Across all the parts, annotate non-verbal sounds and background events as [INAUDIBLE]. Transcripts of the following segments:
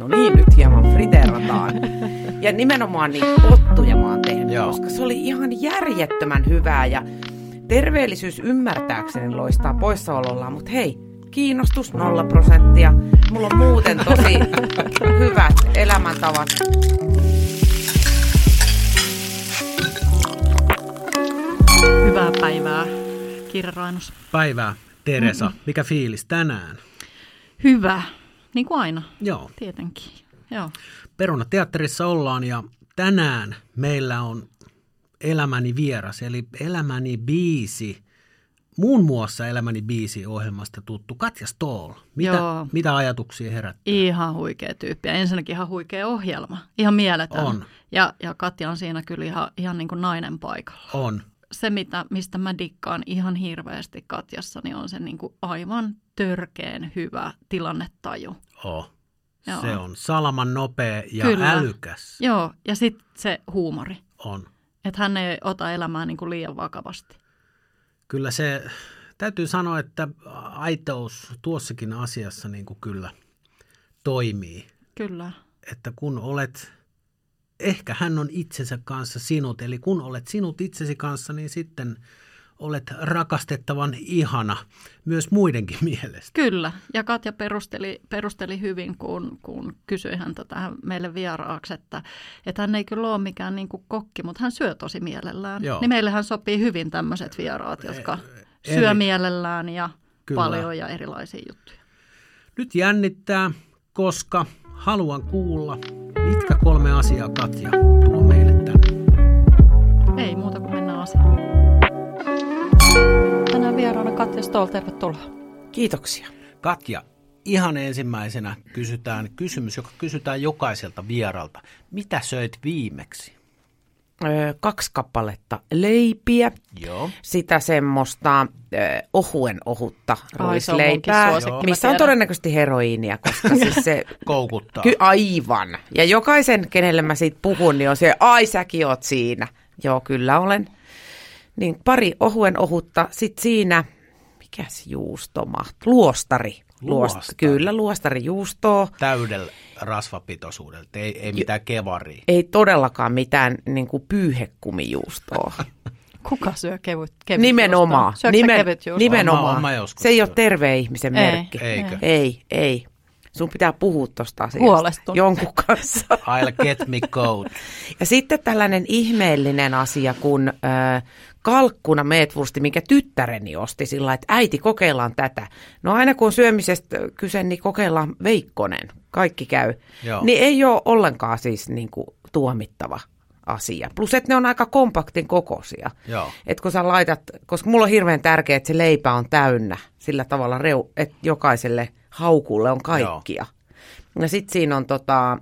no niin, nyt hieman friteerataan. Ja nimenomaan niin pottuja mä oon tehnyt, Joo. koska se oli ihan järjettömän hyvää ja terveellisyys ymmärtääkseni loistaa poissaolollaan, mutta hei, kiinnostus nolla prosenttia. Mulla on muuten tosi [LAUGHS] hyvät elämäntavat. Hyvää päivää, Rainus. Päivää, Teresa. Mikä fiilis tänään? Hyvä, niin kuin aina, Joo, tietenkin. Joo. Perunateatterissa ollaan ja tänään meillä on Elämäni vieras, eli Elämäni biisi, muun muassa Elämäni biisi ohjelmasta tuttu Katja Stoll. Mitä, Joo. mitä ajatuksia herättää? Ihan huikea tyyppi ja ensinnäkin ihan huikea ohjelma. Ihan mieletön. On. Ja, ja Katja on siinä kyllä ihan, ihan niin kuin nainen paikalla. On. Se, mitä, mistä mä dikkaan ihan hirveästi Katjassa, niin on se niin kuin aivan törkeen hyvä tilannetaju. Oh. Joo. Se on salaman nopea ja Kyllä. älykäs. Joo, ja sitten se huumori. On. Että hän ei ota elämää niin kuin liian vakavasti. Kyllä se, täytyy sanoa, että aitous tuossakin asiassa niin kuin kyllä toimii. Kyllä. Että kun olet, ehkä hän on itsensä kanssa sinut, eli kun olet sinut itsesi kanssa, niin sitten olet rakastettavan ihana myös muidenkin [LAUGHS] mielestä. Kyllä, ja Katja perusteli, perusteli hyvin, kun, kun kysyi häntä tähän meille vieraaksi, että, että hän ei kyllä ole mikään niin kuin kokki, mutta hän syö tosi mielellään. Joo. Niin meillähän sopii hyvin tämmöiset vieraat, jotka eri- syö mielellään ja Kyllä. paljon ja erilaisia juttuja. Nyt jännittää, koska haluan kuulla, mitkä kolme asiaa Katja tuo meille tänne. Ei muuta kuin mennään asiaan. Tänään vieraana Katja Stoll, tervetuloa. Kiitoksia. Katja, ihan ensimmäisenä kysytään kysymys, joka kysytään jokaiselta vieralta. Mitä söit viimeksi? Öö, kaksi kappaletta leipiä, Joo. sitä semmoista ö, ohuen ohutta ruisleipää, missä on todennäköisesti heroiinia, koska siis se [LAUGHS] Koukuttaa. Ky- aivan. Ja jokaisen, kenelle mä siitä puhun, niin on se, ai säkin oot siinä. Joo, kyllä olen. Niin pari ohuen ohutta, sit siinä, mikäs juusto maht? Luostari. Luostari. Kyllä, luostari juustoa. Täydellä rasvapitoisuudella, ei, ei mitään kevaria. Ei todellakaan mitään niin kuin pyyhekumijuustoa. [LAUGHS] Kuka syö kevyt, kevyt Nimenomaan. Nimen, kevyt nimenomaan. Mä joskus se ei ole terveen ihmisen Ei. merkki. Eikö? Ei, ei. Sun pitää puhua tosta asiasta. Huolestunut. Jonkun kanssa. I'll get me coat. Ja sitten tällainen ihmeellinen asia kuin äh, kalkkuna meetwursti, minkä tyttäreni osti sillä että äiti kokeillaan tätä. No aina kun on syömisestä kyse, niin kokeillaan veikkonen. Kaikki käy. Joo. Niin ei ole ollenkaan siis niin kuin, tuomittava asia. Plus, että ne on aika kompaktin kokoisia. Joo. Et kun sä laitat, koska mulla on hirveän tärkeää, että se leipä on täynnä sillä tavalla, reu, että jokaiselle haukulle on kaikkia. Ja sitten siinä on tota,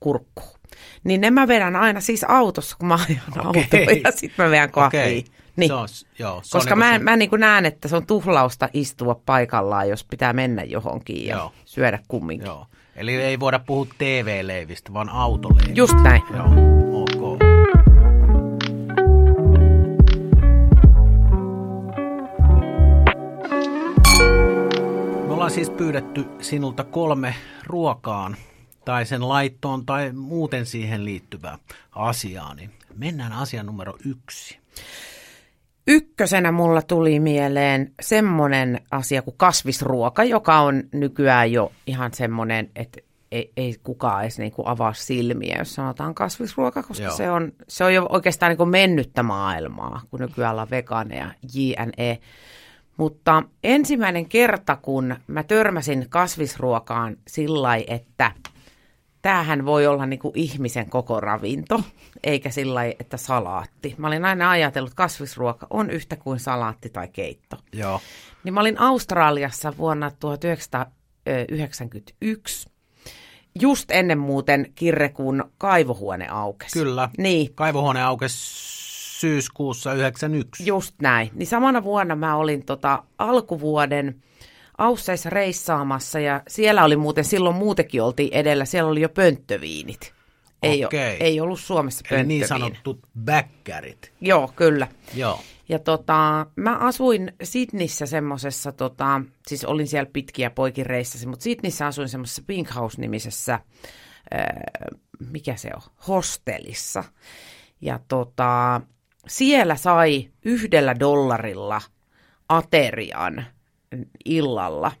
kurkku. Niin ne mä vedän aina siis autossa, kun mä ajan Okei. autoa ja sitten mä vedän kahvia. Okei. Niin. Se on, joo, se on Koska niinku mä, se- mä niin näen, että se on tuhlausta istua paikallaan, jos pitää mennä johonkin ja Joo. syödä kumminkin. Joo. Eli ei voida puhua TV-leivistä, vaan autoleivistä. Just näin. Joo, ollaan siis pyydetty sinulta kolme ruokaan tai sen laittoon tai muuten siihen liittyvää asiaa, niin mennään asiaan numero yksi. Ykkösenä mulla tuli mieleen semmoinen asia kuin kasvisruoka, joka on nykyään jo ihan semmoinen, että ei, ei kukaan edes niin kuin avaa silmiä, jos sanotaan kasvisruoka, koska Joo. se on, se on jo oikeastaan niin kuin mennyttä maailmaa, kun nykyään ollaan vegaaneja, JNE. Mutta ensimmäinen kerta, kun mä törmäsin kasvisruokaan sillä että tämähän voi olla niin kuin ihmisen koko ravinto, eikä sillä että salaatti. Mä olin aina ajatellut, että kasvisruoka on yhtä kuin salaatti tai keitto. Joo. Niin mä olin Australiassa vuonna 1991, just ennen muuten kirrekuun kaivohuone aukesi. Kyllä. Niin, Kaivohuone aukesi syyskuussa 91. just näin. Niin samana vuonna mä olin tota alkuvuoden Ausseissa reissaamassa ja siellä oli muuten, silloin muutenkin oltiin edellä, siellä oli jo pönttöviinit. Ei, Okei. ei ollut Suomessa Eli niin sanotut bäkkärit. Joo, kyllä. Joo. Ja tota, mä asuin Sydnissä semmosessa, tota, siis olin siellä pitkiä poikireissasi, mutta Sydnissä asuin semmoisessa Pink House-nimisessä, ää, mikä se on, hostellissa. Ja tota, siellä sai yhdellä dollarilla aterian illalla.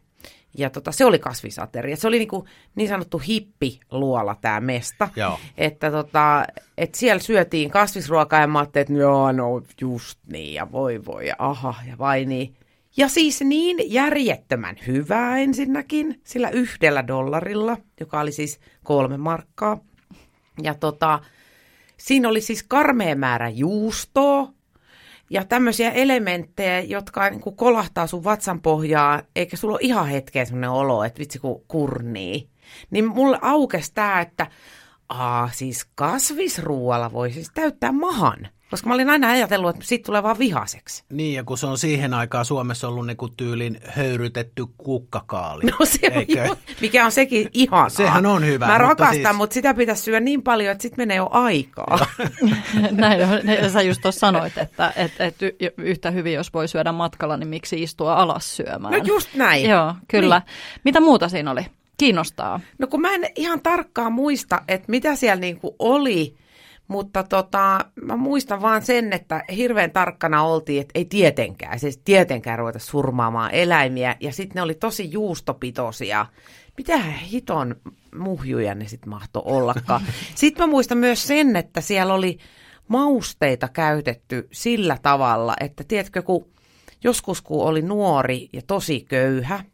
Ja tota, se oli kasvisateria. Se oli niinku niin sanottu hippiluola tämä mesta. Joo. Että tota, et siellä syötiin kasvisruokaa ja mä ajattelin, että joo, no just niin ja voi voi ja aha ja vai niin. Ja siis niin järjettömän hyvää ensinnäkin sillä yhdellä dollarilla, joka oli siis kolme markkaa. Ja tota, siinä oli siis karmea määrä juustoa, ja tämmöisiä elementtejä, jotka niin kuin kolahtaa sun vatsan pohjaa, eikä sulla ole ihan hetkeä semmoinen olo, että vitsi kun kurnii. Niin mulle aukesi tämä, että aa, siis kasvisruualla voi siis täyttää mahan. Koska mä olin aina ajatellut, että siitä tulee vaan vihaseksi. Niin, ja kun se on siihen aikaan Suomessa ollut niinku tyylin höyrytetty kukkakaali. No se on eikö? jo, mikä on sekin ihanaa. Sehän on hyvä, Mä mutta rakastan, siis- mutta sitä pitäisi syödä niin paljon, että sitten menee jo aikaa. [LAUGHS] Näin, on. Ja sä just tuossa sanoit, että, että, että y- yhtä hyvin, jos voi syödä matkalla, niin miksi istua alas syömään. No just näin. Joo, kyllä. Mitä muuta siinä oli? Kiinnostaa. No kun mä en ihan tarkkaan muista, että mitä siellä niinku oli, mutta tota, mä muistan vaan sen, että hirveän tarkkana oltiin, että ei tietenkään, siis tietenkään ruveta surmaamaan eläimiä. Ja sitten ne oli tosi juustopitoisia. Mitähän hiton muhjuja ne sitten mahtoi ollakaan. [LAUGHS] Sitten mä muistan myös sen, että siellä oli mausteita käytetty sillä tavalla, että tiedätkö, kun joskus kun oli nuori ja tosi köyhä,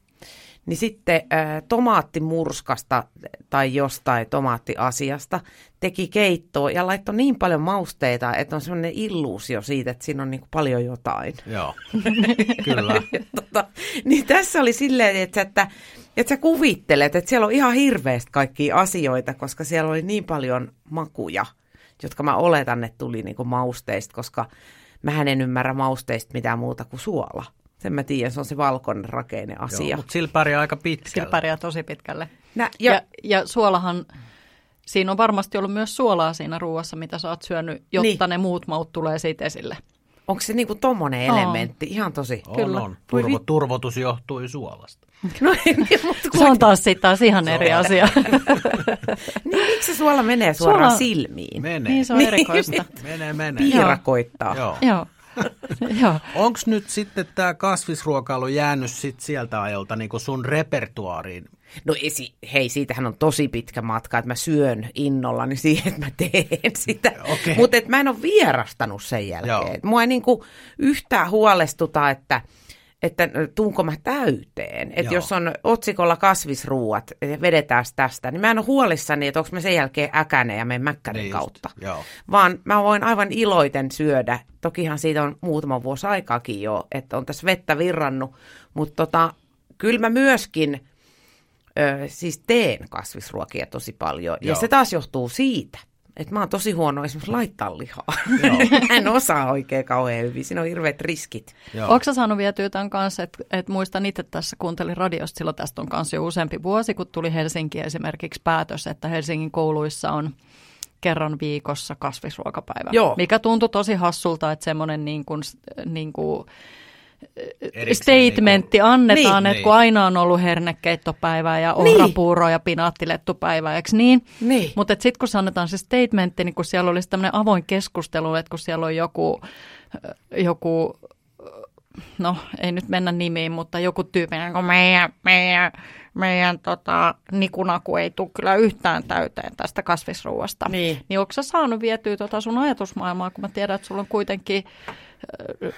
niin sitten ä, tomaattimurskasta tai jostain tomaattiasiasta teki keittoa ja laittoi niin paljon mausteita, että on sellainen illuusio siitä, että siinä on niin paljon jotain. Joo, [LAUGHS] kyllä. Ja tota, niin tässä oli silleen, että, että, että sä kuvittelet, että siellä on ihan hirveästi kaikkia asioita, koska siellä oli niin paljon makuja, jotka mä oletan, että tuli niin kuin mausteista, koska mä en ymmärrä mausteista mitään muuta kuin suola. Sen mä tiedän, se on se valkoinen rakenne asia. Joo, mutta sillä pärjää aika Sillä pitkällä. pärjää tosi pitkälle. Nä, Ja, ja, suolahan, siinä on varmasti ollut myös suolaa siinä ruuassa, mitä sä oot syönyt, jotta Niin. ne muut maut tulee siitä esille. onko se niinku tommonen On. elementti? Ihan tosi. On, Kyllä. on. Turvo, turvotus johtui suolasta. [LAUGHS] No ei, niin, mutta Se on taas sitten taas ihan eri on. asia. [LAUGHS] niin, miksi se suola menee suoraan Suola- silmiin? Menee. niin se on Niin. erikoista. Menee, menee. Piirakoittaa. Joo. Joo. [LAUGHS] Joo. Onko nyt sitten tämä kasvisruokailu jäänyt sit sieltä ajalta niin sun repertuaariin? No esi, hei, siitähän on tosi pitkä matka, että mä syön innollani siihen, että mä teen sitä. Okei. Mutta mä en ole vierastanut sen Joo. jälkeen. Et Mua ei niinku yhtään huolestuta, että että tuunko mä täyteen. Että jos on otsikolla kasvisruuat, ja vedetään tästä, niin mä en ole huolissani, että onko mä sen jälkeen äkäne ja menen mäkkärin Niin kautta. joo. Vaan mä voin aivan iloiten syödä. Tokihan siitä on muutama vuosi aikaakin jo, että on tässä vettä virrannut. Mutta tota, kyllä mä myöskin ö, siis teen kasvisruokia tosi paljon. Ja Joo. se taas johtuu siitä, että mä oon tosi huono esimerkiksi laittaa lihaa. Joo. mä [LAUGHS] en osaa oikein kauhean hyvin. Siinä on hirveät riskit. Onko sä saanut vietyä tämän kanssa, että et muistan itse tässä, kuuntelin radiosta, silloin tästä on kanssa jo useampi vuosi, kun tuli Helsinki esimerkiksi päätös, että Helsingin kouluissa on kerran viikossa kasvisruokapäivä. Joo. Mikä tuntui tosi hassulta, että semmoinen niin kuin, niin kuin Erikseen statementti annetaan, Niin. että kun aina on ollut hernekeittopäivä ja Niin. ohrapuuro ja pinaattilettupäivä, eikö niin? Niin. Mutta sitten kun sanotaan se statementti, niin kun siellä olisi tämmöinen avoin keskustelu, että kun siellä on joku, joku no ei nyt mennä nimiin, mutta joku tyyppi, niin kuin meidän, meidän, meidän tota, nikunaku ei tule kyllä yhtään täyteen tästä kasvisruuasta. Niin. niin onko sä saanut vietyä tota sun ajatusmaailmaa, kun mä tiedän, että sulla on kuitenkin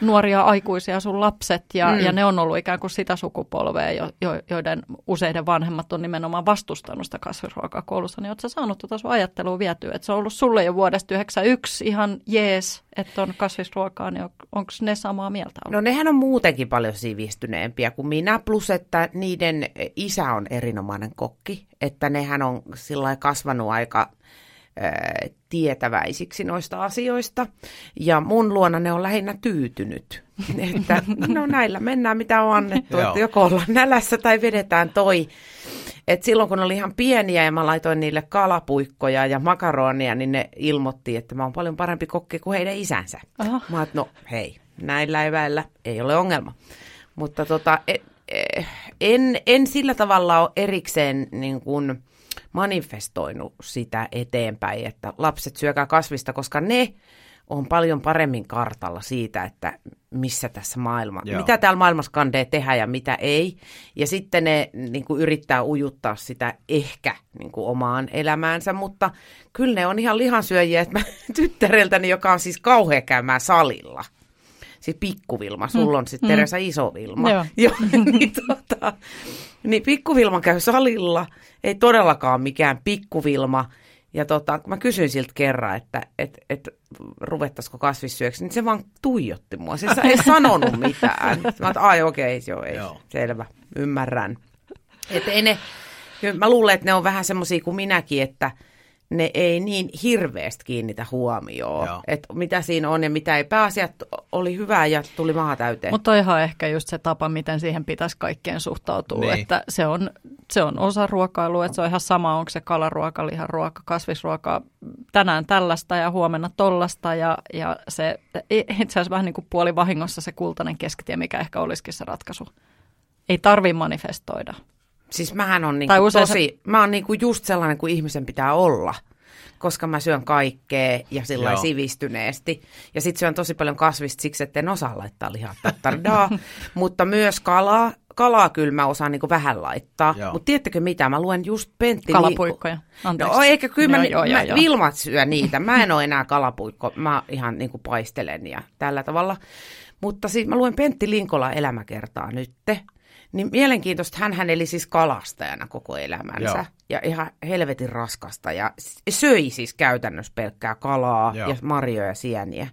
nuoria aikuisia sun lapset ja, mm. ja ne on ollut ikään kuin sitä sukupolvea, jo, jo, joiden useiden vanhemmat on nimenomaan vastustanut sitä kasvisruokaa koulussa, niin ootko sä saanut tota sun ajattelua vietyä, että se on ollut sulle jo vuodesta 91 ihan jees, että on kasvisruokaa, niin on, onko ne samaa mieltä ollut? No nehän on muutenkin paljon sivistyneempiä kuin minä, plus että niiden isä on erinomainen kokki, että nehän on sillä kasvanut aika tietäväisiksi noista asioista. Ja mun luona ne on lähinnä tyytynyt, [LAUGHS] että no näillä mennään mitä on annettu, että joko ollaan nälässä tai vedetään toi. Et silloin kun oli ihan pieniä ja mä laitoin niille kalapuikkoja ja makaronia, niin ne ilmoitti, että mä oon paljon parempi kokki kuin heidän isänsä. Aha. Mä no hei, näillä eväillä ei ole ongelma. Mutta tota, e, e, en, en sillä tavalla ole erikseen niin kuin manifestoinut sitä eteenpäin, että lapset syökää kasvista, koska ne on paljon paremmin kartalla siitä, että missä tässä maailma, Joo. mitä täällä maailmassa kandee tehdä ja mitä ei. Ja sitten ne niin kuin yrittää ujuttaa sitä ehkä niin kuin omaan elämäänsä, mutta kyllä ne on ihan lihansyöjiä, että mä [LAUGHS] tyttäreltäni, joka on siis kauhea käymään salilla. Siis pikkuvilma, sulla on sitten mm. Teresa Isovilma. Joo. [LAUGHS] Joo, niin, tota, niin pikkuvilma käy salilla, ei todellakaan mikään pikkuvilma. Ja tota, kun mä kysyin siltä kerran, että et, et, ruvettaisiko kasvissyöksi, niin se vaan tuijotti mua. Se ei sanonut mitään. [LAUGHS] Mä että ai okei, okay, joo, ei, joo. selvä, ymmärrän. Et ei ne, mä luulen, että ne on vähän semmoisia kuin minäkin, että ne ei niin hirveästi kiinnitä huomioon, että mitä siinä on ja mitä ei. Pääasiat oli hyvää ja tuli maha täyteen. Mutta ihan ehkä just se tapa, miten siihen pitäisi kaikkeen suhtautua, niin. että se on, se on osa ruokailua, että se on ihan sama, onko se kalaruoka, liharuoka, kasvisruoka, tänään tällaista ja huomenna tollasta ja, ja se itse asiassa vähän niin kuin puoli vahingossa se kultainen keskitie, mikä ehkä olisikin se ratkaisu. Ei tarvi manifestoida. Siis mähän on niinku tosi, se... mä oon niinku just sellainen kuin ihmisen pitää olla koska mä syön kaikkea ja sillä sivistyneesti. Ja sitten syön tosi paljon kasvista siksi, että en osaa laittaa lihaa [LAUGHS] mutta myös kalaa. Kalaa kyllä mä osaan niin vähän laittaa. Mutta tiedättekö mitä, mä luen just Pentti... Kalapuikkoja, anteeksi. No eikä kyllä mä, joo, joo, mä joo. Vilmat syö niitä. Mä en ole enää kalapuikko, mä ihan niin kuin paistelen ja tällä tavalla. Mutta siis mä luen Pentti Linkola elämäkertaa nytte. Niin mielenkiintoista, hän eli siis kalastajana koko elämänsä Joo. ja ihan helvetin raskasta ja söi siis käytännössä pelkkää kalaa Joo. ja marjoja ja sieniä.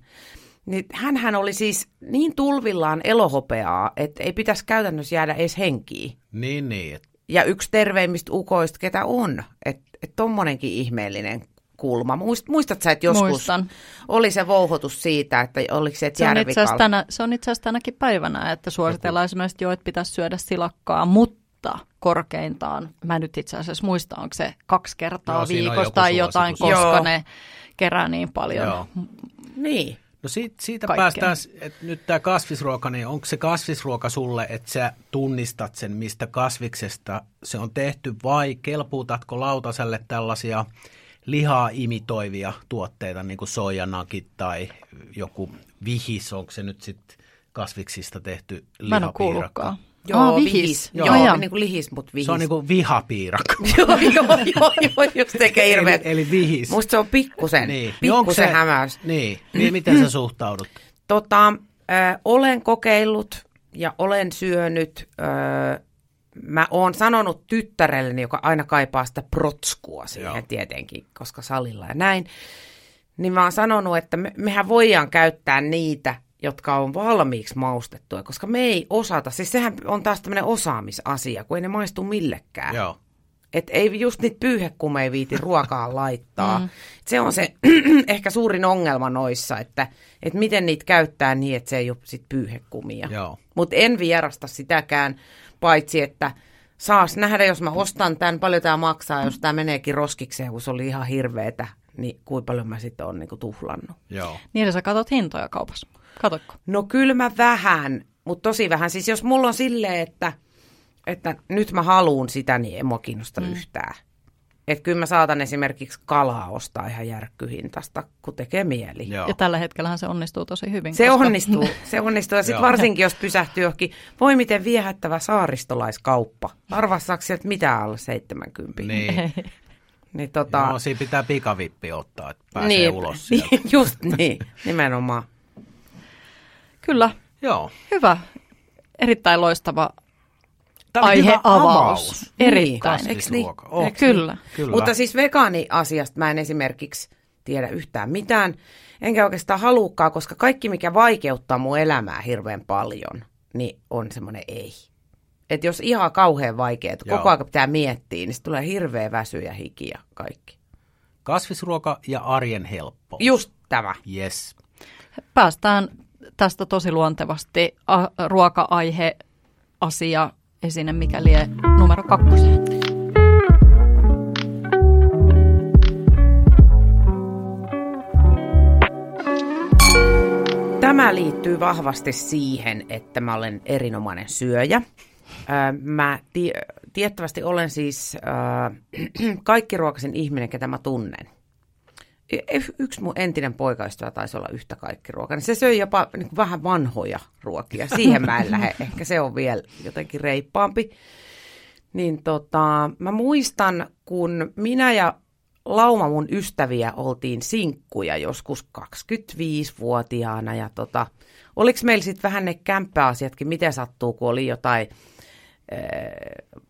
Niin hän oli siis niin tulvillaan elohopeaa, että ei pitäisi käytännössä jäädä edes henkiin. Niin, niin. Ja yksi terveimmistä ukoista, ketä on. Että et tommonenkin ihmeellinen kulma. Muist, muistat sä, että joskus Muistan. oli se vouhotus siitä, että oliko se, että se on, itse asiassa tänä, se on itse asiassa tänäkin päivänä, että suositellaan Joku. esimerkiksi jo, että pitäisi syödä silakkaa, mutta korkeintaan, mä nyt itse asiassa muista, onko se kaksi kertaa Joo, viikossa tai jotain, koska Joo. ne kerää niin paljon. Joo. Niin. No siitä, siitä päästään, että nyt tämä kasvisruoka, niin onko se kasvisruoka sulle, että sä tunnistat sen, mistä kasviksesta se on tehty, vai kelpuutatko lautaselle tällaisia lihaa imitoivia tuotteita, niin kuin soijanakit tai joku vihis, onko se nyt sitten kasviksista tehty lihapiirakka? Joo, oh, vihis. vihis. Joo, joo. niin kuin lihis, mutta vihis. Se on niin kuin vihapiirakka. [LAUGHS] joo, joo, joo, joo, just tekee hirveet. Eli, eli vihis. Musta se on pikkusen, niin. pikkusen niin hämäys. Niin, niin miten sä suhtaudut? [CLEARS THROAT] Tota, äh, olen kokeillut ja olen syönyt äh, mä oon sanonut tyttärelleni, joka aina kaipaa sitä protskua siihen Joo. tietenkin, koska salilla ja näin, niin mä oon sanonut, että me, mehän voidaan käyttää niitä, jotka on valmiiksi maustettuja, koska me ei osata, siis sehän on taas tämmöinen osaamisasia, kun ei ne maistu millekään. Joo. Että ei just niitä pyyhekumeja viiti ruokaa [LAUGHS] laittaa. Mm. Se on se [CLEARS THROAT] ehkä suurin ongelma noissa, että, että miten niitä käyttää niin, että se ei ole sit pyyhekumia. Mutta en vierasta sitäkään paitsi että saas nähdä, jos mä ostan tämän, paljon tämä maksaa, jos tämä meneekin roskikseen, kun se oli ihan hirveetä, niin kuinka paljon mä sitten olen niinku tuhlannut. Joo. Niin sä katsot hintoja kaupassa. Katotko? No kyllä mä vähän, mutta tosi vähän. Siis jos mulla on silleen, että, että nyt mä haluun sitä, niin en mua kiinnosta mm. yhtään. Että kyllä mä saatan esimerkiksi kalaa ostaa ihan järkkyhintasta, kun tekee mieli. Joo. Ja tällä hetkellähän se onnistuu tosi hyvin. Se koska... onnistuu, se onnistuu. Ja sitten varsinkin, jos pysähtyy johonkin, voi miten viehättävä saaristolaiskauppa. Arvassaako sieltä mitä alle 70? Niin. niin tota... Joo, siinä pitää pikavippi ottaa, että pääsee niin, ulos sieltä. [LAUGHS] Just niin, nimenomaan. Kyllä. Joo. Hyvä. Erittäin loistava Tämä aiheavaus. Avaus. Erittäin. Niin, niin? Oh, kyllä. kyllä. Mutta siis vegaani-asiasta mä en esimerkiksi tiedä yhtään mitään. Enkä oikeastaan halukkaa, koska kaikki, mikä vaikeuttaa mun elämää hirveän paljon, niin on semmoinen ei. Että jos ihan kauhean vaikeaa, koko ajan pitää miettiä, niin se tulee hirveä väsy ja hiki ja kaikki. Kasvisruoka ja arjen helppo. Just tämä. Yes. Päästään tästä tosi luontevasti a- ruoka-aihe asia esine, mikä lie numero kakkoseen. Tämä liittyy vahvasti siihen, että mä olen erinomainen syöjä. Mä tie- tiettävästi olen siis äh, [CLEARS THROAT] kaikkiruokaisen ihminen, ketä mä tunnen. Yksi mun entinen poikaystävä taisi olla yhtä kaikkiruokainen. Se söi jopa niin vähän vanhoja ruokia. Siihen mä en lähde. Ehkä se on vielä jotenkin reippaampi. Niin tota, mä muistan, kun minä ja lauma mun ystäviä oltiin sinkkuja joskus 25-vuotiaana ja tota, oliko meillä sitten vähän ne kämppäasiatkin, miten sattuu, kun oli jotain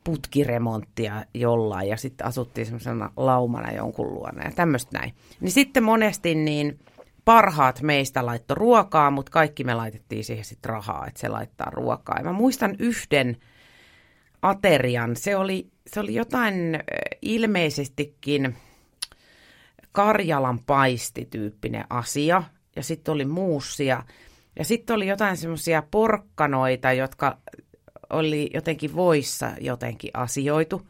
putkiremonttia jollain ja sitten asuttiin semmoisena laumana jonkun luona ja tämmöistä näin. Niin sitten monesti niin parhaat meistä laittoi ruokaa, mutta kaikki me laitettiin siihen sitten rahaa, että se laittaa ruokaa. Ja mä muistan yhden aterian, se oli, se oli jotain ilmeisestikin Karjalan paistityyppinen asia ja sitten oli muussia ja sitten oli jotain semmoisia porkkanoita, jotka oli jotenkin voissa jotenkin asioitu.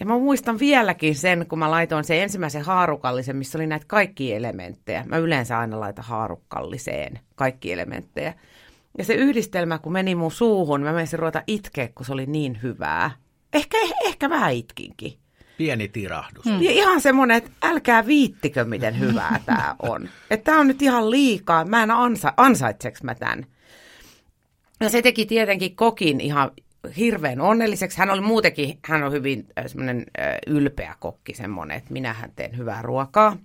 Ja mä muistan vieläkin sen, kun mä laitoin sen ensimmäisen haarukallisen, missä oli näitä kaikki elementtejä. Mä yleensä aina laitan haarukalliseen kaikki elementtejä. Ja se yhdistelmä, kun meni mun suuhun, mä menisin ruveta itkeä, kun se oli niin hyvää. Ehkä, ehkä vähän itkinkin. Pieni tirahdus. Hmm. Ja ihan semmoinen, että älkää viittikö, miten hyvää tämä on. Että tämä on nyt ihan liikaa. Mä en ansa, ansaitseks mä tämän. Ja se teki tietenkin kokin ihan hirveän onnelliseksi. Hän oli muutenkin, hän on hyvin äh, semmoinen äh, ylpeä kokki semmoinen, että minähän teen hyvää ruokaa.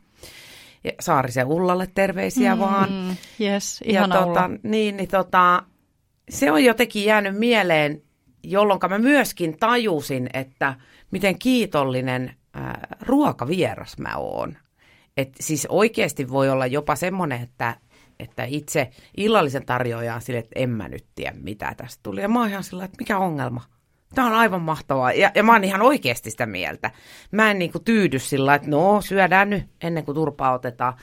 Ja Saarisen Ullalle terveisiä mm, vaan. Yes, ja tota, niin, niin tota, se on jotenkin jäänyt mieleen, jolloin mä myöskin tajusin, että miten kiitollinen äh, ruokavieras mä oon. Et siis oikeasti voi olla jopa semmoinen, että että itse illallisen tarjoajaan sille, että en mä nyt tiedä mitä tästä tuli. Ja mä oon ihan sillä, että mikä ongelma? Tämä on aivan mahtavaa. Ja, ja mä oon ihan oikeasti sitä mieltä. Mä en niinku tyydy sillä, että no syödään nyt ennen kuin turpaa otetaan.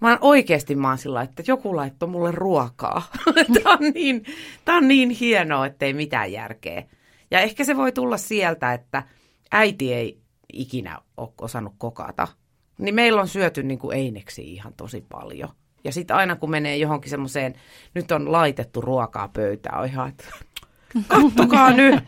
Mä oon oikeasti mä oon sillä, että joku laittoi mulle ruokaa. [LAUGHS] tämä, on niin, tämä on niin hienoa, että ei mitään järkeä. Ja ehkä se voi tulla sieltä, että äiti ei ikinä ole osannut kokata. Niin meillä on syöty niin kuin eineksi ihan tosi paljon. Ja sitten aina kun menee johonkin semmoiseen, nyt on laitettu ruokaa pöytään, on ihan, että [LAUGHS] kattokaa nyt.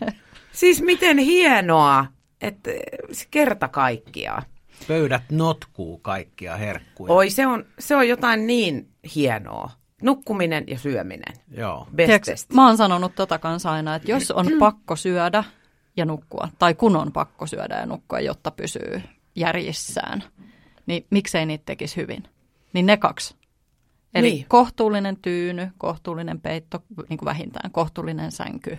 Siis miten hienoa, että se kerta kaikkiaan. Pöydät notkuu kaikkia herkkuja. Oi, se on, se on jotain niin hienoa. Nukkuminen ja syöminen. Joo. Tiedätkö, mä oon sanonut tota kanssa aina, että jos on pakko syödä ja nukkua, tai kun on pakko syödä ja nukkua, jotta pysyy järjissään, niin miksei niitä tekisi hyvin? Niin ne kaksi Eli niin. kohtuullinen tyyny, kohtuullinen peitto, niin kuin vähintään kohtuullinen sänky.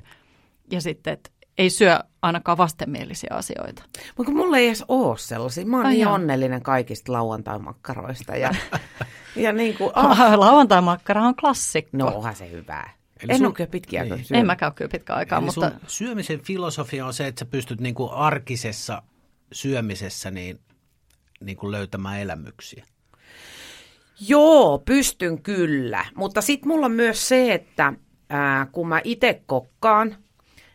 Ja sitten, että ei syö ainakaan vastenmielisiä asioita. Mutta mulla ei edes ole sellaisia. Mä oon Ai niin joo. onnellinen kaikista lauantai-makkaroista. Ja, [LAUGHS] ja niin kuin, oh. Lauantai-makkara on klassikko. No onhan se hyvää. Eli en sun, ole kyllä pitkiä niin. En mäkään kyllä pitkä aikaa. Eli mutta... syömisen filosofia on se, että sä pystyt niin kuin arkisessa syömisessä niin, niin kuin löytämään elämyksiä. Joo, pystyn kyllä. Mutta sitten mulla on myös se, että ää, kun mä itse kokkaan,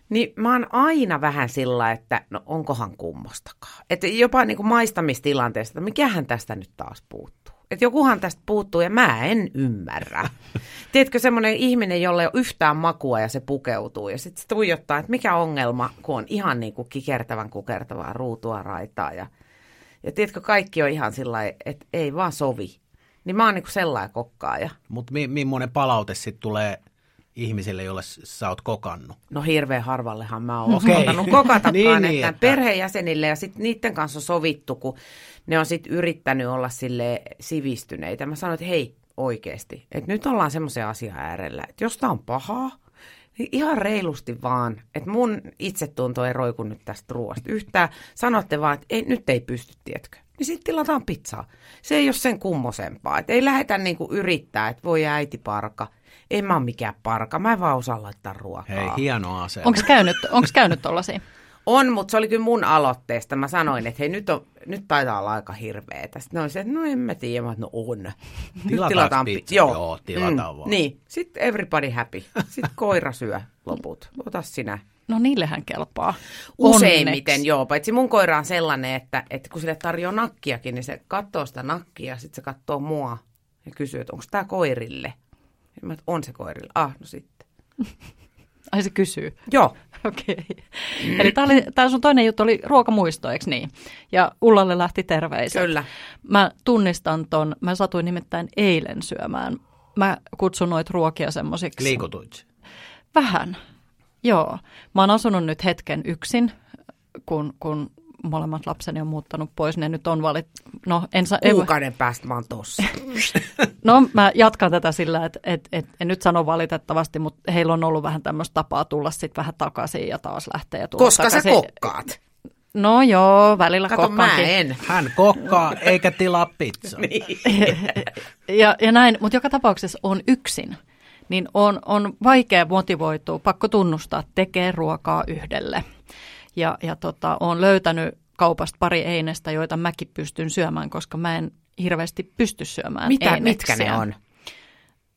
niin mä oon aina vähän sillä, että no onkohan kummostakaan. Että jopa niin kuin maistamistilanteesta, että mikähän tästä nyt taas puuttuu. Että jokuhan tästä puuttuu ja mä en ymmärrä. [LAUGHS] Tiedätkö semmoinen ihminen, jolle ei ole yhtään makua ja se pukeutuu ja sitten se tuijottaa, että mikä ongelma, kun on ihan niin kuin kikertävän kukertavaa ruutua raitaa. Ja, ja tiedätkö, kaikki on ihan sillä että ei vaan sovi. Niin mä oon niinku sellainen kokkaaja. Mutta mi- millainen palaute sitten tulee ihmisille, joille sä oot kokannut? No hirveän harvallehan mä oon okay. uskaltanut kokatakaan, [LAUGHS] niin, niin, että, että perheenjäsenille ja sitten niiden kanssa on sovittu, kun ne on sitten yrittänyt olla sille sivistyneitä. Mä sanoin, että hei oikeasti, että nyt ollaan semmoisen asian äärellä, että jos tää on pahaa, niin ihan reilusti vaan, että mun itsetunto ei roiku nyt tästä ruoasta yhtään. Sanotte vaan, että ei, nyt ei pysty, tietkö niin sitten tilataan pizzaa. Se ei ole sen kummosempaa. Et ei lähdetä niinku yrittää, että voi äiti parka. En mä ole mikään parka, mä en vaan osaa laittaa ruokaa. Hei, hieno asia. Onko käynyt, onks käynyt tollasia? On, mutta se oli kyllä mun aloitteesta. Mä sanoin, että hei, nyt, on, nyt taitaa olla aika hirveetä. Sitten ne se, että no en mä tiedä, mutta no on. tilataan pizza? Joo, Joo tilataan mm, vaan. Niin, sitten everybody happy. Sitten koira syö loput. Ota sinä No niillehän kelpaa. Useimmiten Onneksi. joo, paitsi mun koira on sellainen, että, että kun sille tarjoaa nakkiakin, niin se katsoo sitä nakkia, sitten se katsoo mua ja kysyy, että onko tämä koirille. Ja mä, että on se koirilla. Ah, no sitten. [LAUGHS] Ai se kysyy. Joo. [LAUGHS] Okei. Okay. Eli tämä, oli, tämä sun toinen juttu oli ruokamuisto, eikö niin? Ja Ullalle lähti terveiset. Kyllä. Mä tunnistan ton, mä satuin nimittäin eilen syömään. Mä kutsun noita ruokia semmosiksi. Liikutuit. Vähän, joo. Mä oon asunut nyt hetken yksin, kun, kun molemmat lapseni on muuttanut pois. Ne nyt on valit... No, en sa- Kuukauden päästä mä oon tossa. No mä jatkan tätä sillä, että et, et, en nyt sano valitettavasti, mutta heillä on ollut vähän tämmöistä tapaa tulla sitten vähän takaisin ja taas lähteä ja tulla Koska takaisin. sä kokkaat. No joo, välillä Kato, mä en. Hän kokkaa eikä tilaa pizzaa. [LAUGHS] [LAUGHS] Niin. ja, ja näin, mutta joka tapauksessa on yksin. Niin on, on vaikea motivoitua, pakko tunnustaa, tekee ruokaa yhdelle. Ja, ja tota, on löytänyt kaupasta pari einestä, joita mäkin pystyn syömään, koska mä en hirveästi pysty syömään Mitä, mitkä eineksiä. ne on?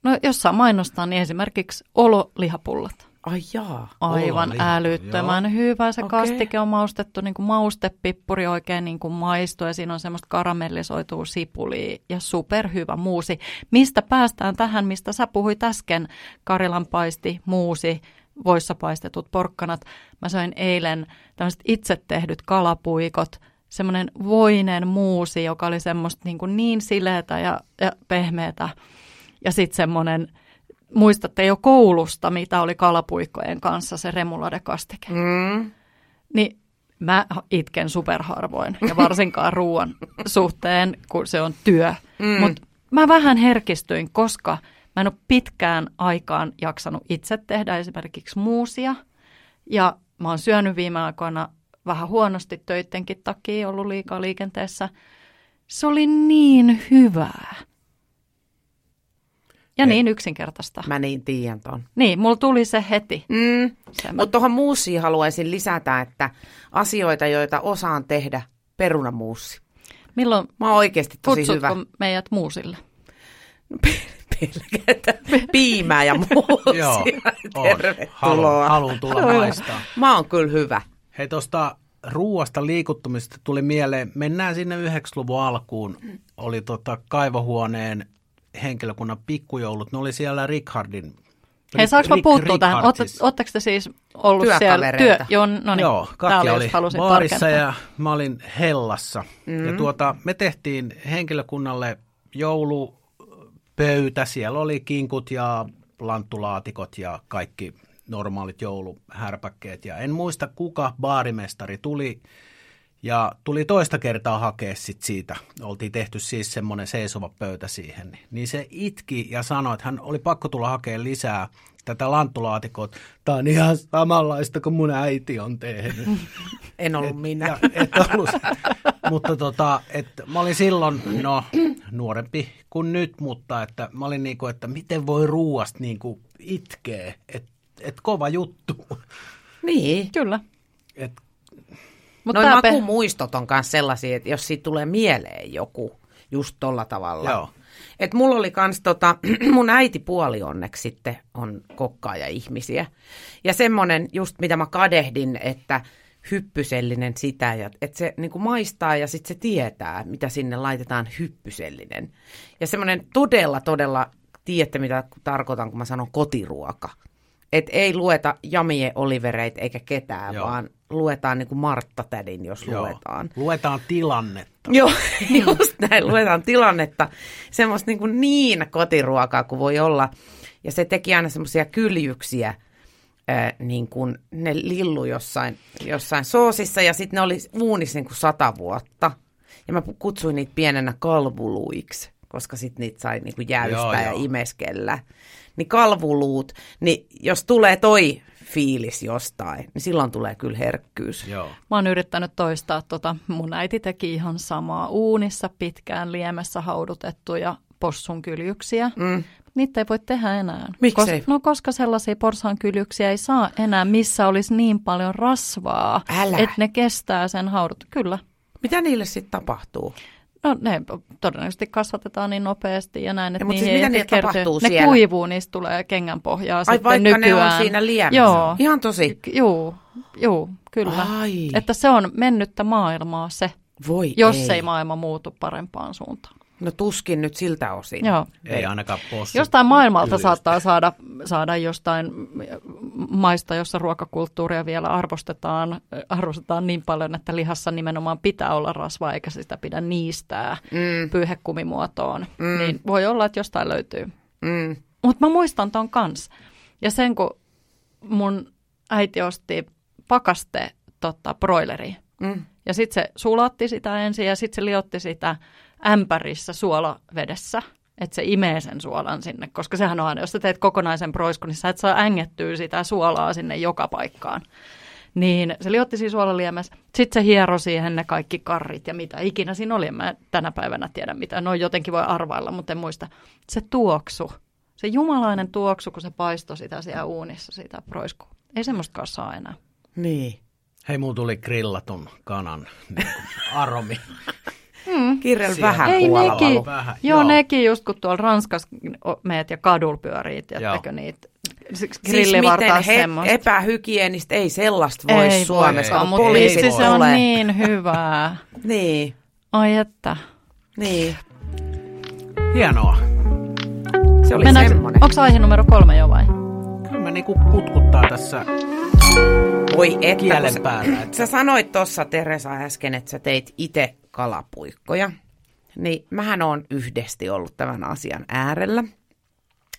No jos saa mainostaa, niin esimerkiksi ololihapullat. Ai jaa. Aivan Ololiha, älyttömän joo. hyvä. Se okay. kastike on maustettu niin kuin maustepippuri oikein niin kuin maistu ja siinä on semmoista karamellisoitua sipulia ja superhyvä muusi. Mistä päästään tähän, mistä sä puhuit äsken, Karilan paisti, muusi, voissa paistetut porkkanat. Mä söin eilen tämmöiset itse tehdyt kalapuikot, semmoinen voinen muusi, joka oli semmoista niin, kuin niin sileätä ja, ja pehmeätä. Ja sitten semmoinen, muistatte jo koulusta, mitä oli kalapuikkojen kanssa se remuladekastike. Mm. Niin mä itken superharvoin ja varsinkaan ruoan suhteen, kun se on työ. Mm. Mutta mä vähän herkistyin, koska mä en ole pitkään aikaan jaksanut itse tehdä esimerkiksi muusia. Ja mä oon syönyt viime aikoina vähän huonosti töittenkin takia, ollut liikaa liikenteessä. Se oli niin hyvää. Ja Ei. niin yksinkertaista. Mä niin tiedän ton. Niin, mulla tuli se heti. Mm. Mä- Mutta tuohon muussiin haluaisin lisätä, että asioita, joita osaan tehdä, perunamuussi. Milloin Mä oon oikeasti tosi hyvä. meidät muusille? Pelkätä piimää ja. [LAUGHS] Joo, on. Tervetuloa. Haluan, haluan tulla maistaa. Mä oon kyllä hyvä. Hei tuosta ruuasta liikuttumista tuli mieleen, mennään sinne 90-luvun alkuun, oli tota kaivohuoneen henkilökunnan pikkujoulut, ne oli siellä Richardin. Hei, saanko mä puuttua tähän? Ootteko te siis ollut siellä? Työkavereita. Joo, no niin. Joo, Katja oli halusin baarissa tarkentaa. ja mä olin hellassa. Mm. Ja tuota, me tehtiin henkilökunnalle joulupöytä, siellä oli kinkut ja lanttulaatikot ja kaikki normaalit jouluhärpäkkeet. Ja en muista kuka baarimestari tuli ja tuli toista kertaa hakea sit siitä. Oltiin tehty siis semmoinen seisova pöytä siihen. Niin se itki ja sanoi, että hän oli pakko tulla hakemaan lisää tätä lanttulaatikot. Tämä on ihan samanlaista kuin mun äiti on tehnyt. [LAUGHS] En ollut minä. Ja, et ollut. mutta tota, et mä olin silloin, no nuorempi kuin nyt, mutta että mä olin niinku, että miten voi ruuasta niinku itkeä, että et kova juttu. Niin. Kyllä. Et, Mut Noin pe- makumuistot on myös sellaisia, että jos siitä tulee mieleen joku just tolla tavalla. Joo. Et mulla oli kans tota, [CLEARS THROAT] mun äitipuoli onneksi sitten on kokkaaja ihmisiä. Ja semmonen just mitä mä kadehdin, että hyppysellinen sitä, ja että se niin maistaa ja sitten se tietää, mitä sinne laitetaan hyppysellinen. Ja semmoinen todella, todella, tiedätte mitä tarkoitan, kun mä sanon kotiruoka. Et ei lueta jamie olivereita eikä ketään, Joo. vaan luetaan niin kuin Martta Tädin, jos joo, luetaan. luetaan tilannetta. [LAUGHS] Joo, just näin. Luetaan tilannetta. Semmoista niin, kuin niin kotiruokaa kuin voi olla. Ja se teki aina semmoisia kyljyksiä, ää, niin kuin ne lillu jossain, jossain soosissa ja sitten ne oli uunissa niin kuin sata vuotta. Ja mä kutsuin niitä pienenä kalvuluiksi, koska sitten niitä sai niin kuin jäystää Joo, ja joo. imeskellä. Niin kalvuluut, niin jos tulee toi fiilis jostain, niin silloin tulee kyllä herkkyys. Joo. Mä oon yrittänyt toistaa tota. Mun äiti teki ihan samaa uunissa pitkään liemessä haudutettuja possun kyljyksiä. Mm. Niitä ei voi tehdä enää. Miksei? no koska sellaisia porsan kyljyksiä ei saa enää, missä olisi niin paljon rasvaa, Älä. että ne kestää sen haudut. Kyllä. Mitä niille sitten tapahtuu? No ne todennäköisesti kasvatetaan niin nopeasti ja näin, että Ja, mutta niihin siis mitä niille kertyä. tapahtuu Ne siellä? kuivuu, niistä tulee kengän pohjaa Ai sitten vaikka nykyään. ne on siinä liemessä? Joo. Ihan tosi. Juu, juu, kyllä. Ai. Että se on mennyttä maailmaa se, Voi jos ei. ei maailma muutu parempaan suuntaan. No tuskin nyt siltä osin. Joo. Ei ainakaan possu. Jostain maailmalta Yliöstä. saattaa saada, saada jostain maista, jossa ruokakulttuuria vielä arvostetaan, arvostetaan niin paljon, että lihassa nimenomaan pitää olla rasvaa eikä sitä pidä niistää Mm, pyyhekumimuotoon. Mm. Niin voi olla, että jostain löytyy. mm, Mutta mä muistan ton kans. Ja sen, kun mun äiti osti pakaste tota, broileriin. mm. Ja sitten se sulatti sitä ensin ja sitten se liotti sitä ämpärissä suolavedessä, että se imee sen suolan sinne, koska sehän on aina, jos sä teet kokonaisen proiskun, niin sä et saa ängettyä sitä suolaa sinne joka paikkaan. Niin se liotti siinä suolaliemessä, sitten se hiero siihen ne kaikki karrit ja mitä ikinä siinä oli. En Mä tänä päivänä tiedä mitä, no jotenkin voi arvailla, mutta en muista. Se tuoksu, se jumalainen tuoksu, kun se paistoi sitä siellä uunissa, sitä proiskua. Ei semmoista saa enää. Niin. Hei, mulla tuli grillatun kanan niin aromi. [LAUGHS] Kirjel Siellä. vähän Ei nekin, Vähän, joo, joo. nekin just kun tuolla Ranskassa meet ja kadulla pyörii, tiedättekö Joo. niitä Siis grillivartaa miten he, epähygienistä ei sellaista voi ei Suomessa, kun mutta poliisit vitsi, se on niin hyvää. [LAUGHS] Niin, Ai että. niin. Hienoa. Se oli Mennäänkö, semmoinen. onko aihe numero kolme jo vai? Kyllä me niinku kutkuttaa tässä Voi että, kielen päällä. Että Sä sanoit tuossa Teresa äsken, että sä teit itse kalapuikkoja. Niin mähän on yhdesti ollut tämän asian äärellä.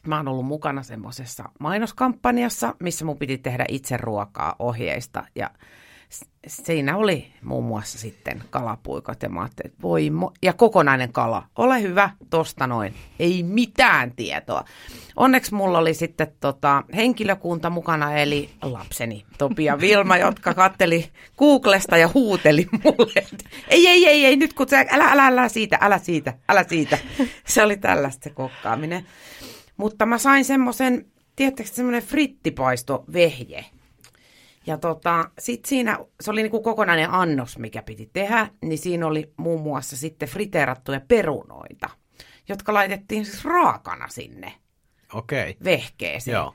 Mä oon ollut mukana semmoisessa mainoskampanjassa, missä mun piti tehdä itse ruokaa ohjeista. Ja siinä oli muun muassa sitten kalapuikot ja mä ajattelin, että voi mo- ja kokonainen kala. Ole hyvä, tosta noin. Ei mitään tietoa. Onneksi mulla oli sitten tota, henkilökunta mukana, eli lapseni Topi ja Vilma, jotka katteli Googlesta ja huuteli mulle, että ei, ei, ei, ei, nyt kun sä, älä, älä, älä siitä, älä siitä, älä siitä. Se oli tällaista se kokkaaminen. Mutta mä sain semmoisen, tiedättekö, semmoinen frittipaisto vehje. Ja tota, sit siinä, se oli niinku kokonainen annos, mikä piti tehdä, niin siinä oli muun muassa sitten friteerattuja perunoita, jotka laitettiin siis raakana sinne Okei, vehkeeseen. joo.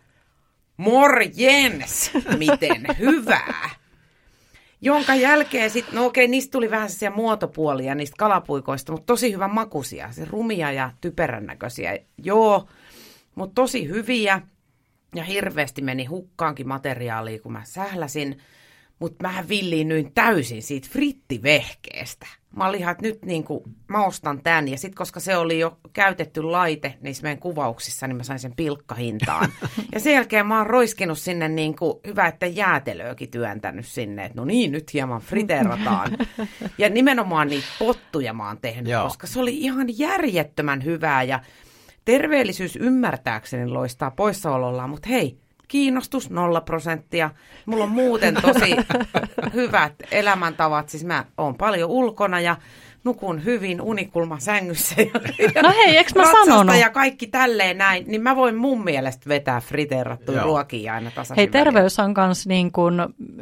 Morjens, miten [LAUGHS] hyvää. Jonka jälkeen sitten, no okei, niistä tuli vähän sellaisia muotopuolia niistä kalapuikoista, mutta tosi hyvän makuisia, se rumia ja typerän näköisiä. Joo, mutta tosi hyviä ja hirveästi meni hukkaankin materiaalia, kun mä sähläsin. Mutta mä villiinnyin täysin siitä frittivehkeestä. Mä olin ihan, että nyt niin kuin, mä ostan tämän. Ja sitten koska se oli jo käytetty laite niissä meidän kuvauksissa, niin mä sain sen pilkkahintaan. [LAUGHS] ja sen jälkeen mä oon roiskinut sinne niin kuin, hyvä, että jäätelöäkin työntänyt sinne. Että no niin, nyt hieman friteerataan. [LAUGHS] ja nimenomaan niitä pottuja mä oon tehnyt, Joo. koska se oli ihan järjettömän hyvää. Ja terveellisyys ymmärtääkseni loistaa poissaolollaan, mutta hei, kiinnostus nolla prosenttia. Mulla on muuten tosi [LAUGHS] hyvät elämäntavat, siis mä oon paljon ulkona ja nukun hyvin unikulma sängyssä. Ja, No hei, eikö mä sanonut? ja kaikki tälleen näin, niin mä voin mun mielestä vetää friteerattuja ruokia aina tasaisin Hei, terveys on myös niin kuin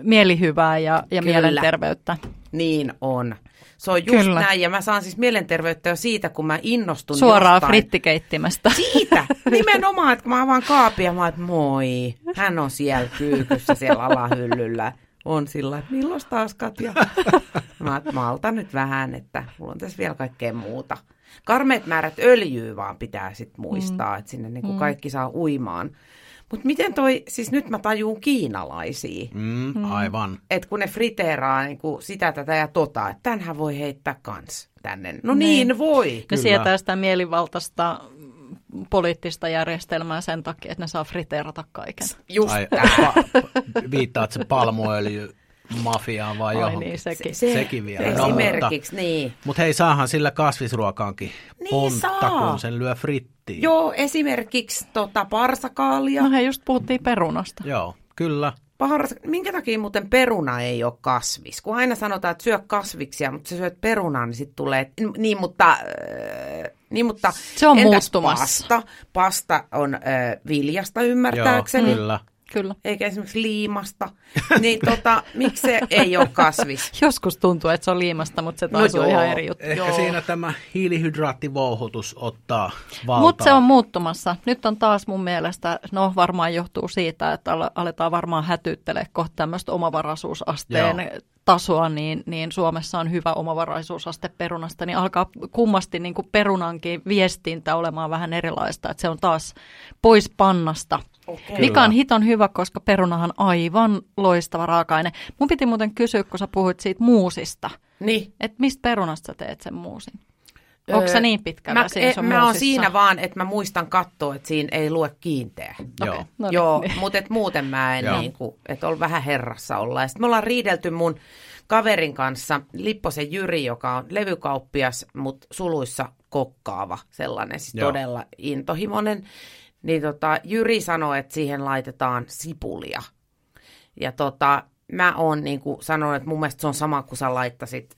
mielihyvää ja, ja Kyllä. mielenterveyttä. Niin on. Se on just Kyllä. näin, ja mä saan siis mielenterveyttä jo siitä, kun mä innostun Suoraan jostain. frittikeittimestä. Siitä, [LAUGHS] nimenomaan, että kun mä avaan kaapia, mä että moi, hän on siellä kyykyssä siellä alahyllyllä. On sillä, että milloin taas Katja? [LAUGHS] Mä, että malta nyt vähän, että mulla on tässä vielä kaikkea muuta. Karmeet määrät öljyä vaan pitää sitten muistaa, mm. että sinne niin kuin kaikki saa uimaan. Mutta miten toi, siis nyt mä tajuun kiinalaisia, Mm, aivan. että kun ne friteeraa niin kuin sitä, tätä ja tota, että tänhän voi heittää kans tänne. No niin, Niin. voi. Ne Kyllä. sietää sitä mielivaltaista mm, poliittista järjestelmää sen takia, että ne saa friteerata kaiken. Just Ai, tää. pa, viittaat se palmuöljy mafiaan vai Ai johon? niin, sekin. Se, Sekin vielä. Se No, esimerkiksi, niin. Mutta hei, saahan sillä kasvisruokaankin Niin pontta, saa. kun sen lyö frittiin. Joo, esimerkiksi tota, parsakaalia. No hei, just puhuttiin perunasta. Joo, kyllä. Pars... Minkä takia muuten peruna ei ole kasvis? Kun aina sanotaan, että syö kasviksia, mutta sä syöt perunaa, niin sitten tulee... Niin, mutta... Äh, niin, mutta Se on muuttumassa. Pasta? Pasta on äh, viljasta Joo, ymmärtääkseni. kyllä. Kyllä. eikä esimerkiksi liimasta, [LAUGHS] niin tota, miksi se ei ole kasvis? [LAUGHS] Joskus tuntuu, että se on liimasta, mutta se taas No on joo. ihan eri juttu. Ehkä Joo. siinä tämä hiilihydraattivouhotus ottaa valtaa. Mutta se on muuttumassa. Nyt on taas mun mielestä, no varmaan johtuu siitä, että ale- aletaan varmaan hätyttelee kohta tämmöistä omavaraisuusasteen Joo. tasoa, niin, niin Suomessa on hyvä omavaraisuusaste perunasta, niin alkaa kummasti niin kuin perunankin viestintä olemaan vähän erilaista, että se on taas pois pannasta. Okei. Mikä on hiton hyvä, koska perunahan aivan loistava raaka-aine. Mun piti muuten kysyä, kun sä puhuit siitä muusista, Niin. että mistä perunasta sä teet sen muusin? Onko se Öö, niin pitkällä Mä, siinä e, sun mä oon siinä vaan, että mä muistan katsoa, että siinä ei lue kiinteä. Joo. Okei, no niin, Joo, niin. mutta et muuten mä en niin kuin, että on vähän herrassa olla. Ja sit me ollaan riidelty mun kaverin kanssa, Lipposen Jyri, joka on levykauppias, mutta suluissa kokkaava sellainen, siis Joo. todella intohimoinen. Niin tota, Jyri sanoi, että siihen laitetaan sipulia. Ja tota, mä oon niin kuin sanonut, että mun mielestä se on sama kuin sä laittasit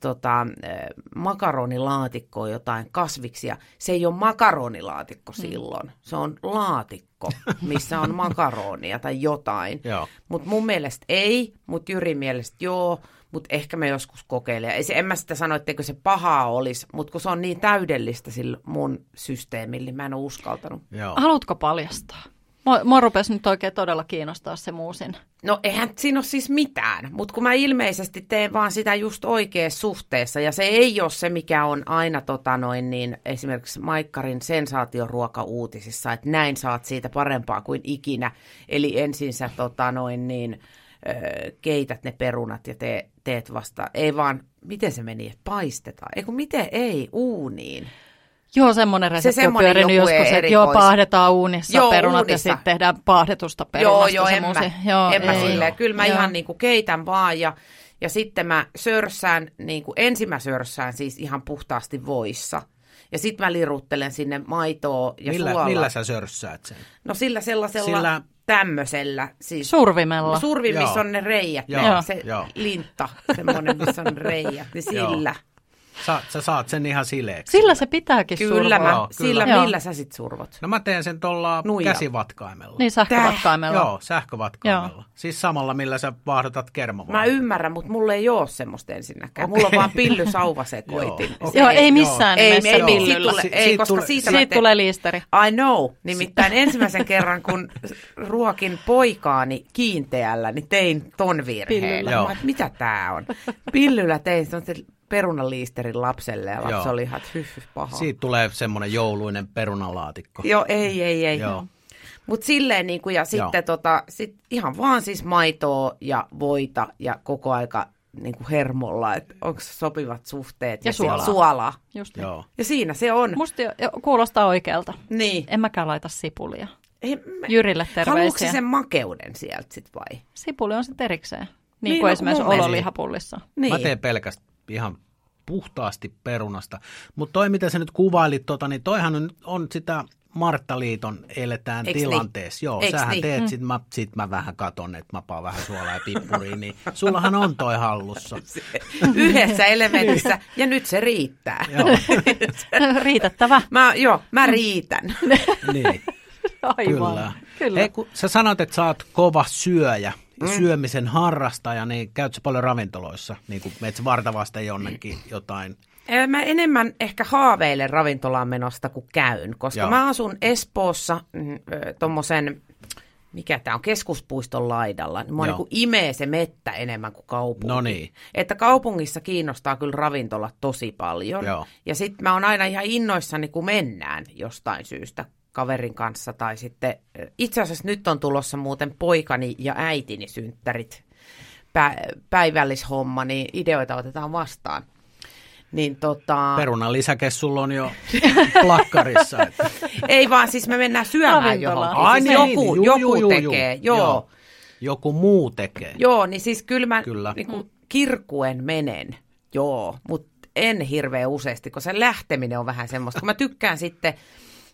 tota, eh, makaronilaatikkoon jotain kasviksia. Se ei ole makaronilaatikko silloin. Se on laatikko, missä on [LAUGHS] makaronia tai jotain. Mutta mun mielestä ei, mutta Jyrin mielestä joo, mutta ehkä me joskus kokeilen. Ei se, en mä sitä sano, etteikö se pahaa olisi, mutta kun se on niin täydellistä sillä mun systeemillä, niin mä en ole uskaltanut. Joo. Haluatko paljastaa? Mua, mua rupesi nyt oikein todella kiinnostaa se muusin. No eihän siinä ole siis mitään, mutta kun mä ilmeisesti teen vaan sitä just oikeassa suhteessa, ja se ei ole se, mikä on aina tota noin, niin esimerkiksi Maikkarin sensaatioruoka-uutisissa, että näin saat siitä parempaa kuin ikinä. Eli ensin sä tota noin niin, keität ne perunat ja te, teet vasta, ei vaan, miten se meni, että paistetaan, ei kun miten ei, uuniin. Joo, semmoinen resepti on semmoinen pyörinyt joskus, että joo, paahdetaan uunissa Joo, perunat uunissa. ja sitten tehdään paahdetusta Joo, perunasta joo, se en mä, Joo, en mä ei. silleen. Kyllä mä Joo. ihan niin kuin keitän vaan ja, ja sitten mä sörssään, niin kuin ensin mä sörssään siis ihan puhtaasti voissa. Ja sitten mä liruttelen sinne maitoa ja Millä, suolaa. millä sä sörssäät sen? No sillä sellaisella Sillä- sillä... tämmöisellä. Siis Survimella. Survi, missä Joo. on ne reijät. Joo, Joo, se joo. lintta, semmoinen, missä on reijät. Niin Joo. Sillä. Sä, sä saat sen ihan sileeksi. Sillä se pitääkin Kyllä, survoa. mä, Joo, kyllä. sillä Joo. millä sä sit survot? No mä teen sen tuolla käsivatkaimella. Niin sähkövatkaimella. Joo, sähkövatkaimella. Siis samalla, millä sä vaahdotat kermavaahtoa. Mä ymmärrän, mutta mulla ei ole semmoista ensinnäkään. Mulla on vaan pillysauvasekoitin. [LAUGHS] Joo, Se Joo, ei- missään Ei, nimessä ei, pillyllä. siitä tule, Si- ei koska tule- siitä, Siitä tulee liisteri. I know. Nimittäin ensimmäisen kerran, kun ruokin poikaani kiinteällä, niin tein ton Joo. että mitä tää on? Pillyllä tein sen perunaliisterin lapselle ja lapsi Joo. oli ihan hyh, hyh, paha. Siitä tulee semmoinen jouluinen perunalaatikko. Joo, ei, ei, ei. Joo. Mutta silleen niin kuin, ja sitten Joo. tota, sit ihan vaan siis maitoa ja voita ja koko aika niin kuin hermolla, että onko sopivat suhteet. Ja siellä suolaa. suolaa. Just niin. Joo. Ja siinä se on. Musta kuulostaa oikealta. Niin. En mäkään laita sipulia. Ei, mä- Jyrille Haluatko terveisiä. se sen makeuden sieltä sit vai? Sipuli on sitten erikseen. Niin, Niin, kuin no, esimerkiksi ololihapullissa. Niin. Mä teen pelkästään ihan puhtaasti perunasta. Mutta toi, mitä sä nyt kuvailit, tota, niin toihan on, on sitä Marttaliiton eletään Eiks niin? tilanteessa. Joo, Eiks sähän niin? teet, sit mä, sit mä vähän katon, että mä paan vähän suolaa ja pippuriin, niin sullahan on toi hallussa. [LAUGHS] Yhdessä elementissä, ja nyt se riittää. Joo, [LAUGHS] Riitettävä. Mä, joo, mä riitän. niin, [LAUGHS] Aivan. kyllä. Kyllä. Hei, kun sä sanoit, että sä oot kova syöjä, mm. syömisen harrastaja, niin käyt sä paljon ravintoloissa, niin kuin meet sä vartavasta jonnekin jotain. Ö, Mä enemmän ehkä haaveilen ravintolaan menosta kuin käyn, koska Joo. mä asun Espoossa tuommoisen, mikä tämä on, keskuspuiston laidalla. Mua niin imee se mettä enemmän kuin kaupunki. No niin. Että kaupungissa kiinnostaa kyllä ravintolat tosi paljon. Joo. Ja sitten mä oon aina ihan innoissani, kun mennään jostain syystä kaverin kanssa. Tai sitten, itse asiassa nyt on tulossa muuten poikani ja äitini synttärit pä- päivällishomma, niin ideoita otetaan vastaan. Niin tota... Perunan lisäke sulla on jo [LAUGHS] plakkarissa. Että. Ei vaan, siis me mennään syömään johonkin. Ai siis niin, joku, juu, joku juu, tekee, juu. Joo. joo. Joku muu tekee. Joo, niin siis kyllä mä Kyllä. Niin kuin kirkuen menen, joo, mutta en hirveän useasti, kun se lähteminen on vähän semmoista. Kun mä tykkään sitten,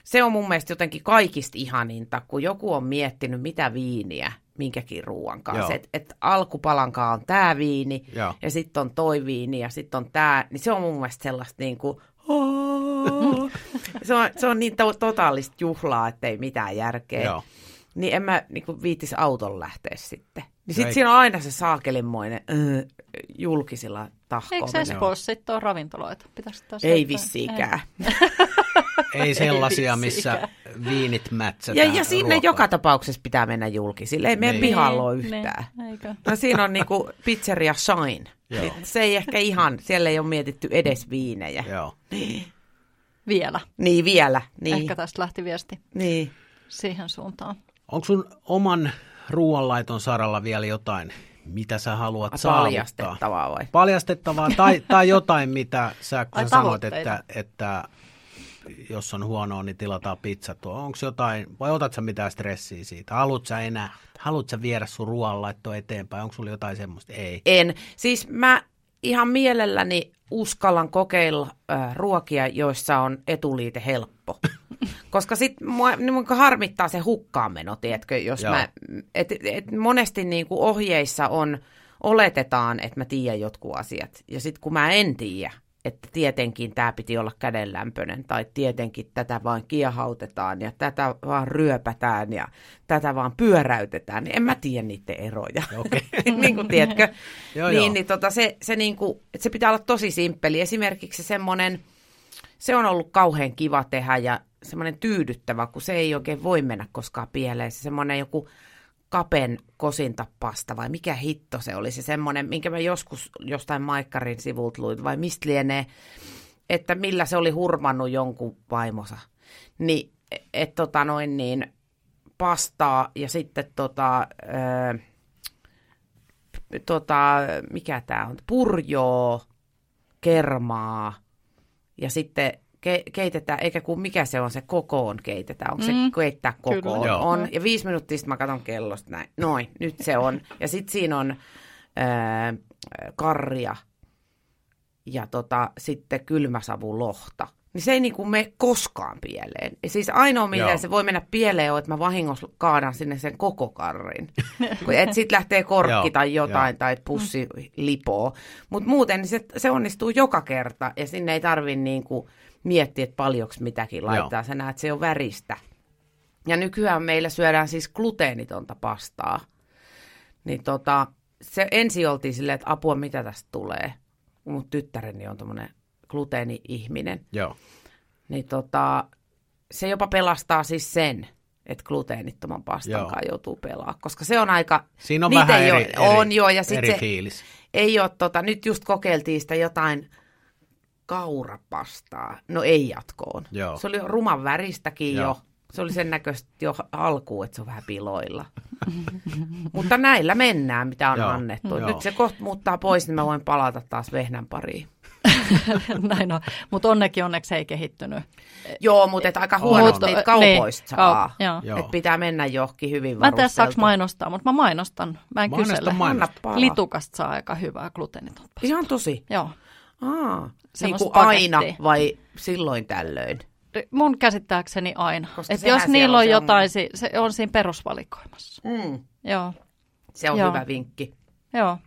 se on mun mielestä jotenkin kaikista ihaninta, kun joku on miettinyt, mitä viiniä minkäkin ruoan kanssa. Että et alkupalankaa on tämä viini, Joo. ja sitten on toi viini, ja sitten on tämä, niin se on mun mielestä sellaista niin kuin, [LAUGHS] se on, se on niin to- totaalista juhlaa, että ei mitään järkeä. Joo. niin en mä niin kuin, viitis auton lähteä sitten. Niin sitten siinä on aina se saakelinmoinen öö, julkisilla tahkoa. Eikö Espoossa sitten ole ravintoloita? Pitäisikö taas Ei löytää? vissiikään. Ei [LAUGHS] [LAUGHS] sellaisia, missä viinit Ja, mätsätään. ja sinne ruokaa. joka tapauksessa pitää mennä julkisille. Ei meidän Niin. pihalla ole Niin, yhtään. niin, eikö? No siinä on niinku pizzeria Shine. Joo. Niin Se ei ehkä ihan, siellä ei ole mietitty edes viinejä. Joo. Vielä. Niin vielä. Niin. Ehkä tästä lähti viesti niin. siihen suuntaan. Onko sun oman ruoanlaiton saralla vielä jotain, mitä sä haluat saavuttaa? Paljastettavaa vai? Paljastettavaa tai, tai jotain, mitä sä, kun Ai, sä tavoitteita. että, että jos on huonoa, niin tilataan pizza. Onko jotain, vai otat sä mitään stressiä siitä? Haluat sä enää, haluat sä viedä sun ruoanlaitto eteenpäin? Onko sulla jotain semmoista? Ei. En. Siis mä ihan mielelläni uskallan kokeilla äh, ruokia, joissa on etuliite helppo. [LAUGHS] Koska sitten mua, niin mua harmittaa se hukkaanmeno, tiedätkö, jos Joo. mä, et, et monesti niin kuin ohjeissa on, oletetaan, että mä tiedän jotkut asiat. Ja sitten kun mä en tiedä, että tietenkin tämä piti olla kädenlämpöinen, tai tietenkin tätä vaan kiehautetaan, ja tätä vaan ryöpätään, ja tätä vaan pyöräytetään, niin en mä tiedä niiden eroja. [LAUGHS] Niin kuin, tiedätkö? [LAUGHS] Joo, niin, joo. niin tota, se, se, niin kuin, että se pitää olla tosi simppeli. Esimerkiksi semmoinen, se on ollut kauhean kiva tehdä ja semmoinen tyydyttävä, kun se ei oikein voi mennä koskaan pieleen. Se semmoinen joku kapen kosintapasta vai mikä hitto se oli se semmoinen, minkä mä joskus jostain Maikkarin sivulta luin, vai mistä lienee, että millä se oli hurmannut jonkun vaimosa. Niin, et tota noin niin, pastaa ja sitten tota, öö, tota, mikä tämä on, purjoo, kermaa ja sitten ke- keitetään, eikä kun mikä se on, se kokoon keitetään, onko se Mm, keittää kyllä. kokoon? Joo. On, ja viisi minuuttia sitten mä katson kellosta näin, noin, nyt se on. Ja sitten siinä on ää, karria ja tota, sitten kylmäsavulohta. Niin se ei niinku mene koskaan pieleen. Ja siis ainoa, millä Joo. se voi mennä pieleen, on, että mä vahingossa kaadan sinne sen koko karrin. [LAUGHS] Että sitten lähtee korkki tai jotain joo. tai pussi lipoo. Mutta muuten niin se, se onnistuu joka kerta ja sinne ei tarvi niinku miettiä, että paljonko mitäkin laittaa. Joo. Sä näet, että se on väristä. Ja nykyään meillä syödään siis gluteenitonta pastaa. Niin tota, se ensin oltiin silleen, että apua, mitä tästä tulee. Mun tyttäreni on tommonen gluteeni-ihminen. Joo. Niin tota, se jopa pelastaa siis sen, että gluteenittoman pastan Joo. joutuu pelaa, koska se on aika... Siinä on vähän ei eri, ole, eri, on joo, ja sit eri se fiilis. ei ole, tota, nyt just kokeiltiin sitä jotain kaurapastaa. No ei jatkoon. Joo. Se oli ruman väristäkin Joo. jo. Se oli sen näköistä jo alkuun, että se on vähän piloilla. [LAUGHS] Mutta näillä mennään, mitä on Joo. annettu. Joo. Nyt se kohta muuttaa pois, niin mä voin palata taas vehnän pariin. [LAUGHS] Näin on. Mutta onneksi onneksi ei kehittynyt. Joo, mutta et aika huonosti niitä niin, kaupoista saa. kaup-. Et pitää mennä johonkin hyvin Mä en tiedä, saaks mainostaa, mutta mä mainostan. Mä en Mainosta, kysele. mainosta. Anna palaa. Litukasta saa aika hyvää gluteenitonta. Ihan tosi. Joo. Aa, niin kuin aina pakettia. vai silloin tällöin? Mun käsittääkseni aina. Koska Et jos niillä on on se jotain, si- se on siinä perusvalikoimassa. Mm. Joo, Se on Joo. hyvä vinkki. joo.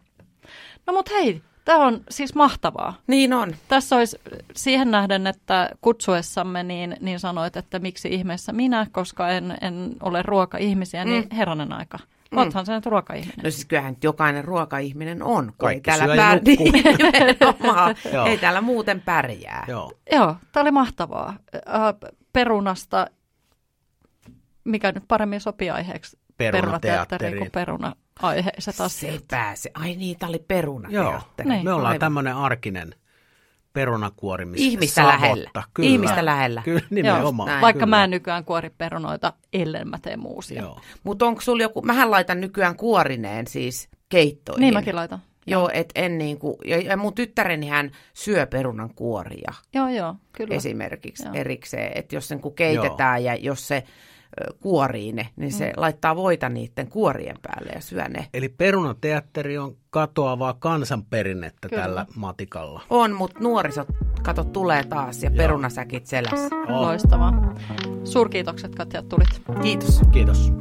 No mut hei, tämä on siis mahtavaa. Niin on. Tässä olisi siihen nähden, että kutsuessamme niin, niin sanoit, että miksi ihmeessä minä, koska en, en ole ruoka-ihmisiä, niin Mm. herranen Oothan sä nyt ruoka-ihminen. No siis kyllähän nyt jokainen ruoka-ihminen on, kun ei Kaikki täällä, pär... [LAUGHS] ei täällä muuten pärjää. Joo. Joo, tämä oli mahtavaa. Äh, perunasta, mikä nyt paremmin sopii aiheeksi, perunateatteriin kuin peruna-aiheiset asiat. Se pääse. Ai niin, tää oli peruna. Joo. Niin. Me ollaan tämmöinen arkinen perunakuorimis. Ihmistä savotta. lähellä. Kyllä. Ihmistä lähellä. Kyllä, nimenomaan. näin. Vaikka Kyllä. mä en nykyään kuori perunoita, ellen mä teen muusia. Joo. Mutta onko sulla joku, mähän laitan nykyään kuorineen siis keittoihin. Niin mäkin laitan. Joo, et en niinku, ja, ja mun tyttäreni hän syö perunan kuoria Joo, joo, kyllä. esimerkiksi Joo. erikseen, että jos sen kun keitetään ja jos se ö, kuorii ne, niin se laittaa voita niiden kuorien päälle ja syö ne. Eli perunateatteri on katoavaa kansanperinnettä Kyllä. tällä matikalla. On, mutta nuorisot, kato, tulee taas ja Joo. perunasäkit selässä. Oh. Loistavaa. Suurkiitokset Katja, että tulit. Kiitos. Kiitos.